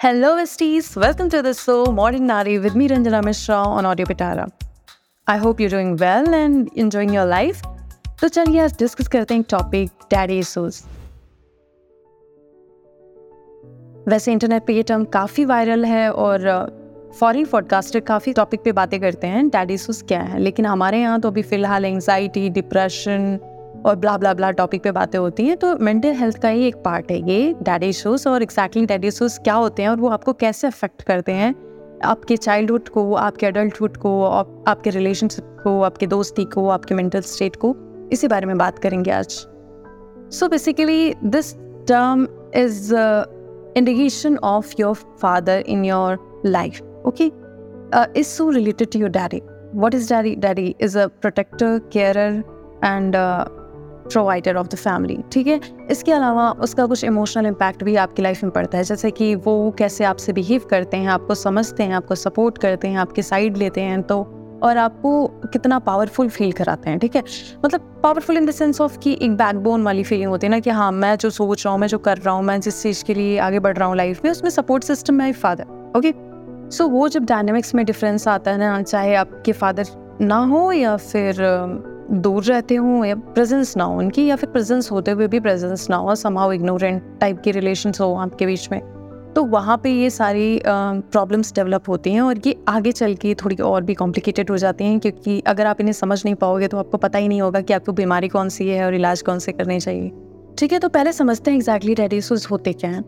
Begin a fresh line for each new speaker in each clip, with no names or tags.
Hello besties welcome to the show morning Naari with me Ranjana Mishra on audio Pitara I hope you doing well and enjoying your life तो चलिए आज discuss करते हैं topic daddy issues वैसे internet पे ये term काफ़ी viral है और फॉरेन फॉडकास्टर काफ़ी टॉपिक पे बातें करते हैं डैडी इशूज क्या है? लेकिन हमारे यहाँ तो अभी फ़िलहाल एंगजाइटी डिप्रेशन और ब्ला ब्ला ब्ला टॉपिक पे बातें होती हैं तो मेंटल हेल्थ का ही एक पार्ट है ये डैडी इशूज़ और एक्जैक्टली डैडी इशूज़ क्या होते हैं और वो आपको कैसे अफेक्ट करते हैं? आपके चाइल्डहुड को आपके अडल्टहुड को आप, आपके रिलेशनशिप को आपके दोस्ती को आपके मेंटल स्टेट को इसी बारे में बात करेंगे आज। So basically this term is indication of your father in your life okay is so related to your daddy what is daddy? Daddy is a carer and uh, provider of the family ठीक है? इसके अलावा उसका कुछ emotional impact भी आपकी life में पड़ता है, जैसे कि वो कैसे आपसे बिहेव करते हैं, आपको समझते हैं, आपको सपोर्ट करते हैं, आपके साइड लेते हैं तो और आपको कितना पावरफुल फील कराते हैं, ठीक है? मतलब powerful in the sense of कि एक बैकबोन वाली फीलिंग होती है ना कि हाँ मैं जो सोच रहा हूँ, मैं जो कर रहा हूँ, मैं जिस चीज़ के लिए आगे बढ़ रहा हूँ लाइफ में, उसमें support system my father okay so वो जब डायनेमिक्स में डिफरेंस आता है ना, चाहे आपके फादर ना हो या फिर दूर रहते हों या प्रेजेंस ना हो उनकी, या फिर प्रेजेंस होते हुए भी प्रेजेंस ना हो समाओ इग्नोरेंट टाइप के रिलेशन हो आपके बीच में। तो वहाँ पे ये सारी प्रॉब्लम्स डेवलप होती हैं और ये आगे चल के थोड़ी और भी कॉम्प्लिकेटेड हो जाती हैं क्योंकि अगर आप इन्हें समझ नहीं पाओगे तो आपको पता ही नहीं होगा कि आपको बीमारी कौन सी है और इलाज कौन से करने चाहिए। ठीक है तो पहले समझते हैं एग्जैक्टली डेडिसूज होते क्या हैं।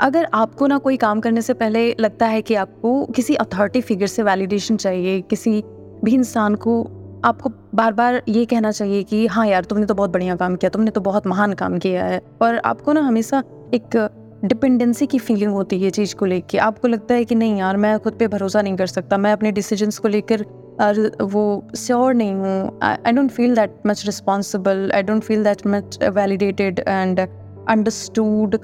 अगर आपको ना कोई काम करने से पहले लगता है कि आपको किसी अथॉरिटी फिगर से वैलिडेशन चाहिए, किसी भी इंसान को आपको बार बार ये कहना चाहिए कि हाँ यार, तुमने तो बहुत बढ़िया काम किया, तुमने तो बहुत महान काम किया है। और आपको ना हमेशा एक डिपेंडेंसी की फीलिंग होती है चीज़ को लेके। आपको लगता है कि नहीं यार, मैं खुद पे भरोसा नहीं कर सकता, मैं अपने डिसीजंस को लेकर वो श्योर नहीं हूँ। I don't feel that much responsible I don't feel that much validated and understood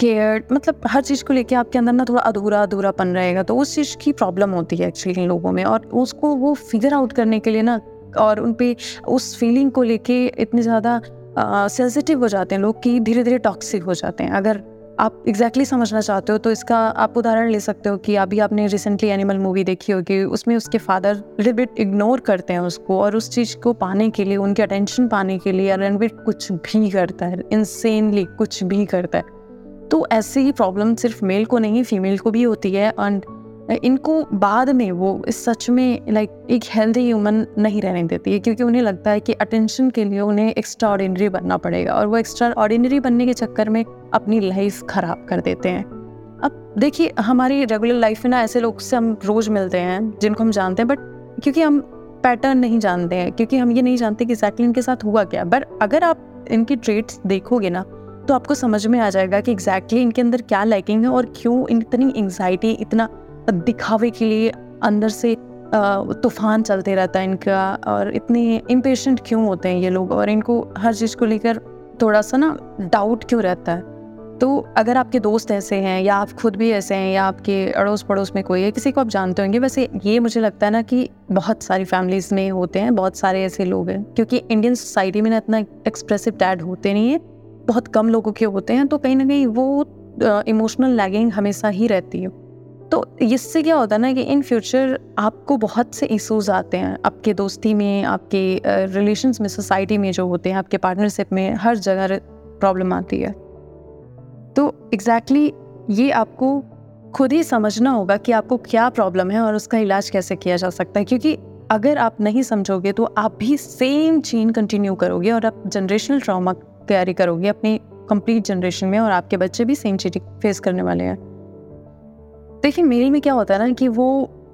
care मतलब हर चीज़ को लेके आपके अंदर ना थोड़ा अधूरा, अधूरापन रहेगा तो उस चीज़ की प्रॉब्लम होती है एक्चुअली इन लोगों में। और उसको वो फिगर आउट करने के लिए ना और उन पर उस फीलिंग को लेके इतने ज़्यादा सेंसिटिव हो जाते हैं लोग कि धीरे धीरे टॉक्सिक हो जाते हैं। अगर आप एग्जैक्टली exactly समझना चाहते हो तो इसका आप उदाहरण ले सकते हो कि अभी आपने रिसेंटली एनिमल मूवी देखी होगी, उसमें उसके फादर रिबिट इग्नोर करते हैं उसको और उस चीज़ को पाने के लिए, उनके अटेंशन पाने के लिए रणवीर कुछ भी करता है इंसेनली कुछ भी करता है। तो ऐसे ही प्रॉब्लम सिर्फ़ मेल को नहीं फीमेल को भी होती है एंड इनको बाद में वो इस सच में लाइक एक हेल्दी ह्यूमन नहीं रहने देती है, क्योंकि उन्हें लगता है कि अटेंशन के लिए उन्हें एक्स्ट्रा ऑर्डिनरी बनना पड़ेगा और वो एक्स्ट्रा ऑर्डिनरी बनने के चक्कर में अपनी लाइफ ख़राब कर देते हैं। अब देखिए, हमारी रेगुलर लाइफ में ना ऐसे लोग से हम रोज़ मिलते हैं, जिनको हम जानते हैं बट क्योंकि हम पैटर्न नहीं जानते हैं, क्योंकि हम ये नहीं जानते कि एक्जैक्टली इनके साथ हुआ क्या। बट अगर आप इनकी ट्रेट्स देखोगे ना तो आपको समझ में आ जाएगा कि एग्जैक्टली इनके अंदर क्या लाइकिंग है और क्यों इतनी एंगजाइटी इतना दिखावे के लिए अंदर से तूफ़ान चलते रहता है इनका और इतने इम्पेशेंट क्यों होते हैं ये लोग? और इनको हर चीज़ को लेकर थोड़ा सा ना डाउट क्यों रहता है? तो अगर आपके दोस्त ऐसे हैं या आप खुद भी ऐसे हैं या आपके अड़ोस पड़ोस में कोई है, किसी को आप जानते होंगे, वैसे ये मुझे लगता है ना कि बहुत सारी फैमिलीज़ में होते हैं, बहुत सारे ऐसे लोग हैं, क्योंकि इंडियन सोसाइटी में ना इतना एक्सप्रेसिव डैड होते नहीं है, बहुत कम लोगों के होते हैं तो कहीं ना कहीं वो इमोशनल लैगिंग हमेशा ही रहती है। तो इससे क्या होता है ना कि इन फ्यूचर आपको बहुत से इशूज़ आते हैं। आपके दोस्ती में, आपके रिलेशंस में सोसाइटी में जो होते हैं, आपके पार्टनरशिप में हर जगह प्रॉब्लम आती है। तो एग्जैक्टली exactly ये आपको खुद ही समझना होगा कि आपको क्या प्रॉब्लम है और उसका इलाज कैसे किया जा सकता है। क्योंकि अगर आप नहीं समझोगे तो आप भी सेम चेन कंटिन्यू करोगे और आप जनरेशनल ट्रामा कैरी करोगे अपनी कंप्लीट जनरेशन में और आपके बच्चे भी सेम चीज़ फेस करने वाले हैं। देखिए मेल में क्या होता है ना कि वो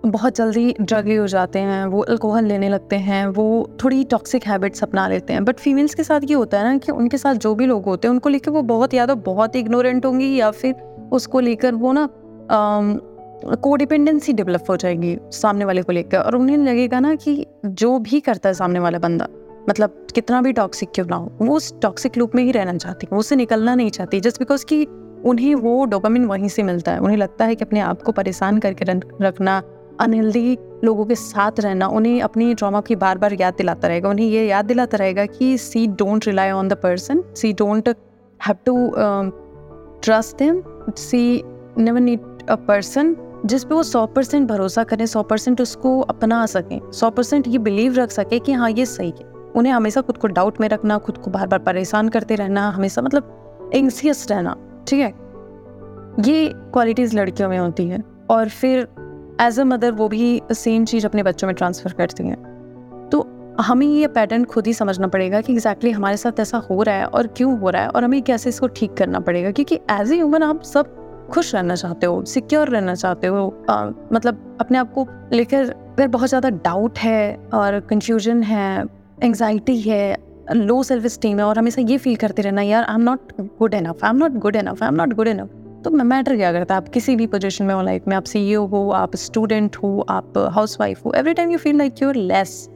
बहुत जल्दी ड्रगी हो जाते हैं, वो अल्कोहल लेने लगते हैं, वो थोड़ी टॉक्सिक हैबिट्स अपना लेते हैं। बट फीमेल्स के साथ ये होता है ना कि उनके साथ जो भी लोग होते हैं, उनको लेकर वो बहुत या तो बहुत इग्नोरेंट होंगी या फिर उसको लेकर वो ना को डिपेंडेंसी डेवलप हो जाएगी सामने वाले को लेकर। और उन्हें लगेगा ना कि जो भी करता है सामने वाला बंदा मतलब कितना भी टॉक्सिक क्यों ना हो, वो उस टॉक्सिक लूप में ही रहना चाहती, वो उससे निकलना नहीं चाहती। जस्ट बिकॉज़ कि उन्हें वो डोपामिन वहीं से मिलता है। उन्हें लगता है कि अपने आप को परेशान करके रखना अनहेल्दी लोगों के साथ रहना, उन्हें अपनी ट्रॉमा की बार बार याद दिलाता रहेगा। उन्हें ये याद दिलाता रहेगा कि she don't rely on the person she don't have to trust them she never need a person जिस पे वो सौ परसेंट भरोसा करें, सौ परसेंट उसको अपना सकें, सौ परसेंट ये बिलीव रख सके कि हाँ ये सही है। उन्हें हमेशा खुद को डाउट में रखना, खुद को बार बार परेशान करते रहना, हमेशा मतलब एंग्सियस रहना। ठीक है? ये क्वालिटीज़ लड़कियों में होती हैं और फिर एज अ मदर वो भी सेम चीज़ अपने बच्चों में ट्रांसफ़र करती हैं। तो हमें ये पैटर्न खुद ही समझना पड़ेगा कि एग्जैक्टली exactly हमारे साथ ऐसा हो रहा है और क्यों हो रहा है और हमें कैसे इसको ठीक करना पड़ेगा क्योंकि एज ए ह्यूमन आप सब खुश रहना चाहते हो सिक्योर रहना चाहते हो आ, मतलब अपने आप को लेकर अगर बहुत ज़्यादा डाउट है और कंफ्यूजन है एंगजाइटी है लो सेल्फ स्टीम है और हमेशा ये फील करते रहना, यार I am not good enough I am not good enough I am not good enough तो मैटर क्या करता? है आप किसी भी पोजिशन में हो लाइफ में, आप सी हो, आप स्टूडेंट हो, आप हाउस वाइफ हो every time you feel like you're less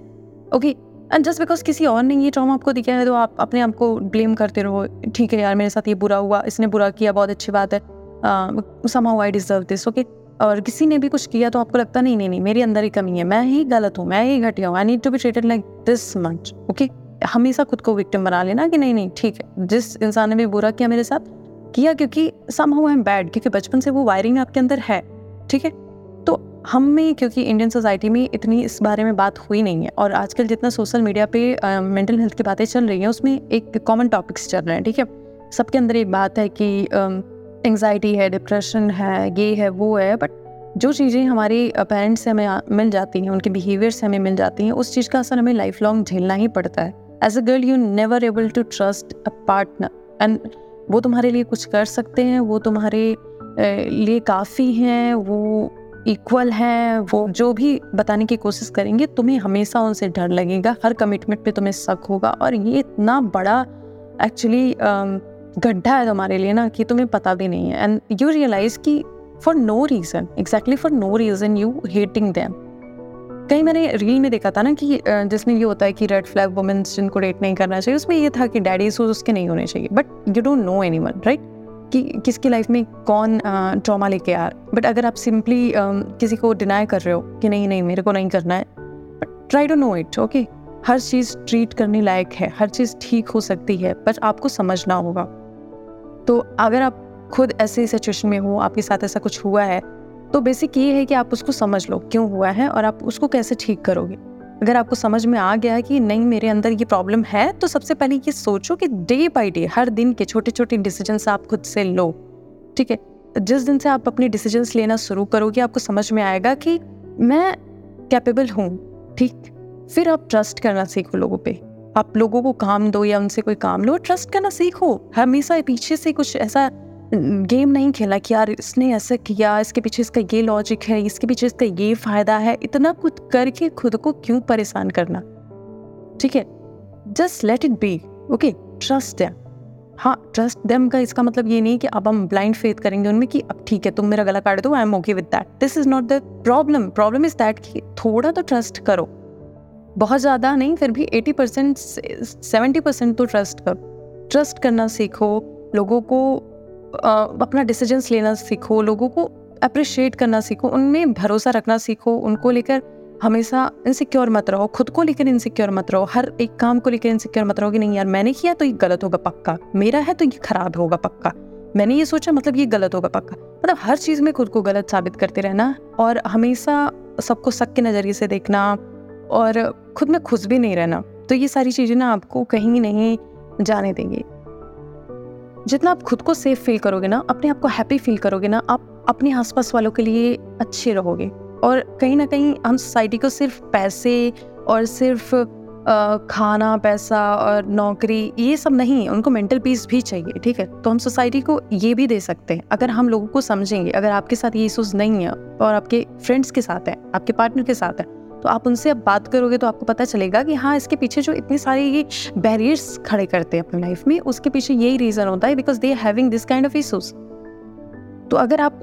okay and just because किसी और ने ये ट्रॉमा आपको दिखाया है तो आप अपने आप को ब्लेम करते रहो, ठीक है यार, मेरे साथ ये बुरा हुआ, इसने बुरा किया, बहुत अच्छी बात है समाउ आई डिजर्व दिस ओके और किसी ने भी कुछ किया तो आपको लगता, नहीं नहीं नहीं, मेरे अंदर ही कमी है, मैं ही गलत हूँ, मैं ही घटिया हूँ I need to be treated like this much okay हमेशा खुद को विक्टिम बना लेना कि नहीं नहीं, ठीक है। जिस इंसान ने भी बुरा किया मेरे साथ, किया क्योंकि सम हाउ एम बैड क्योंकि बचपन से वो वायरिंग आपके अंदर है, ठीक है? तो हम में, क्योंकि इंडियन सोसाइटी में इतनी इस बारे में बात हुई नहीं है, और आजकल जितना सोशल मीडिया पे मेंटल हेल्थ की बातें चल रही हैं, उसमें एक कॉमन टॉपिक्स चल रहे हैं, ठीक है? सबके अंदर एक बात है कि एंगजाइटी है डिप्रेशन है, ये है, वो है बट जो चीज़ें हमारे पेरेंट्स से हमें मिल जाती हैं, उनके बिहेवियर से हमें मिल जाती हैं, उस चीज़ का असर हमें लाइफ लॉन्ग झेलना ही पड़ता है। As a girl you never able to trust a partner and वो तुम्हारे लिए कुछ कर सकते हैं, वो तुम्हारे लिए काफ़ी हैं, वो इक्वल हैं, वो जो भी बताने की कोशिश करेंगे, तुम्हें हमेशा उनसे डर लगेगा, हर कमिटमेंट पे तुम्हें शक होगा। और ये इतना बड़ा एक्चुअली गड्ढा है तुम्हारे लिए ना कि तुम्हें पता भी नहीं है। एंड यू रियलाइज़ कि for no reason exactly for no reason you hating them कहीं मैंने रील में देखा था ना कि जिसमें ये होता है कि रेड फ्लैग वुमेंस जिनको डेट नहीं करना चाहिए, उसमें ये था कि डैडी इशूज उसके नहीं होने चाहिए। But you don't know anyone right कि किसकी लाइफ में कौन ट्रॉमा लेके आ बट अगर आप सिंपली किसी को डिनाई कर रहे हो कि नहीं नहीं, मेरे को नहीं करना है but try to know it okay हर चीज़ ट्रीट करने लायक है, हर चीज़ ठीक हो सकती है बट आपको समझना होगा। तो अगर आप खुद ऐसे सिचुएशन में हो, आपके साथ ऐसा कुछ हुआ है तो बेसिक ये है कि आप उसको समझ लो, क्यों हुआ है और आप उसको कैसे ठीक करोगे। अगर आपको समझ में आ गया है कि नहीं, मेरे अंदर ये प्रॉब्लम है तो सबसे पहले ये सोचो कि डे बाई डे हर दिन के छोटे छोटे डिसीज़न आप खुद से लो। ठीक है? जिस दिन से आप अपने डिसीजंस लेना शुरू करोगे, आपको समझ में आएगा कि मैं कैपेबल हूँ। ठीक? फिर आप ट्रस्ट करना सीखो लोगों पे। आप लोगों को काम दो या उनसे कोई काम लो ट्रस्ट करना सीखो। हमेशा पीछे से कुछ ऐसा गेम नहीं खेला कि यार इसने ऐसा किया, इसके पीछे इसका ये लॉजिक है, इसके पीछे इसका ये फ़ायदा है, इतना कुछ करके खुद को क्यों परेशान करना? ठीक है? Just let it be okay trust them हाँ ट्रस्ट देम का इसका मतलब ये नहीं कि अब हम ब्लाइंड फेथ करेंगे उनमें कि अब ठीक है, तुम मेरा गला काट दो I am okay with that this is not the problem problem is that कि थोड़ा तो ट्रस्ट करो। बहुत ज़्यादा नहीं, फिर भी एटी परसेंट सेवेंटी परसेंट तो ट्रस्ट करो। ट्रस्ट करना सीखो, लोगों को अपना डिसीजंस लेना सीखो, लोगों को अप्रिशिएट करना सीखो, उनमें भरोसा रखना सीखो, उनको लेकर हमेशा इनसिक्योर मत रहो, खुद को लेकर इनसिक्योर मत रहो, हर एक काम को लेकर इनसिक्योर मत रहो कि नहीं यार, मैंने किया तो ये गलत होगा पक्का, मेरा है तो ये खराब होगा पक्का, मैंने ये सोचा मतलब ये गलत होगा पक्का मतलब हर चीज़ में खुद को गलत साबित करते रहना और हमेशा सबको शक के नज़रिए से देखना और खुद में खुश भी नहीं रहना तो ये सारी चीज़ें ना आपको कहीं नहीं जाने देंगे। जितना आप खुद को सेफ़ फील करोगे ना, अपने आप को हैप्पी फील करोगे ना, आप अपने आसपास वालों के लिए अच्छे रहोगे। और कहीं ना कहीं हम सोसाइटी को सिर्फ़ पैसे और सिर्फ़ खाना, पैसा और नौकरी, ये सब नहीं, उनको मेंटल पीस भी चाहिए, ठीक है? तो हम सोसाइटी को ये भी दे सकते हैं। अगर हम लोगों को समझेंगे, अगर आपके साथ ये इशूज़ नहीं है और आपके फ्रेंड्स के साथ है, आपके पार्टनर के साथ है तो आप उनसे अब बात करोगे तो आपको पता चलेगा कि हाँ इसके पीछे जो इतने सारे ये बैरियर्स खड़े करते हैं अपनी लाइफ में, उसके पीछे यही रीज़न होता है because they having this kind of issues तो अगर आप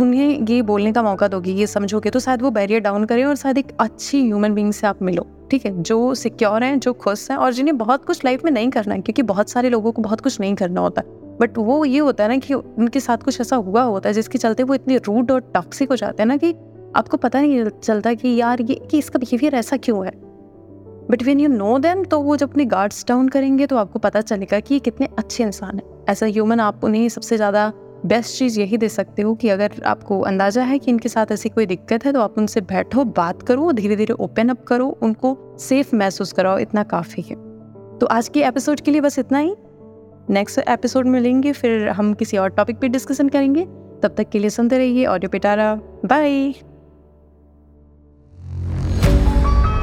उन्हें ये बोलने का मौका दोगे, ये समझोगे तो शायद वो बैरियर डाउन करें और शायद एक अच्छी ह्यूमन बींग से आप मिलो, ठीक है? जो सिक्योर हैं, जो खुश हैं और जिन्हें बहुत कुछ लाइफ में नहीं करना है, क्योंकि बहुत सारे लोगों को बहुत कुछ नहीं करना होता। बट वो ये होता है ना कि उनके साथ कुछ ऐसा हुआ होता है जिसके चलते वो इतने रूड और टॉक्सिक हो जाते हैं ना कि आपको पता नहीं चलता कि यार ये, कि इसका बिहेवियर ऐसा क्यों है? But when you know them तो वो जब अपने गार्ड्स डाउन करेंगे तो आपको पता चलेगा कि ये कितने अच्छे इंसान हैं। एज अ ह्यूमन आप उन्हें सबसे ज़्यादा बेस्ट चीज़ यही दे सकते हो कि अगर आपको अंदाज़ा है कि इनके साथ ऐसी कोई दिक्कत है तो आप उनसे बैठो, बात करो धीरे धीरे ओपन अप करो, उनको सेफ़ महसूस कराओ। इतना काफ़ी है। तो आज के एपिसोड के लिए बस इतना ही। नेक्स्ट एपिसोड में मिलेंगे, फिर हम किसी और टॉपिक पे डिस्कशन करेंगे। तब तक के लिए सुनते रहिए audio Pitara bye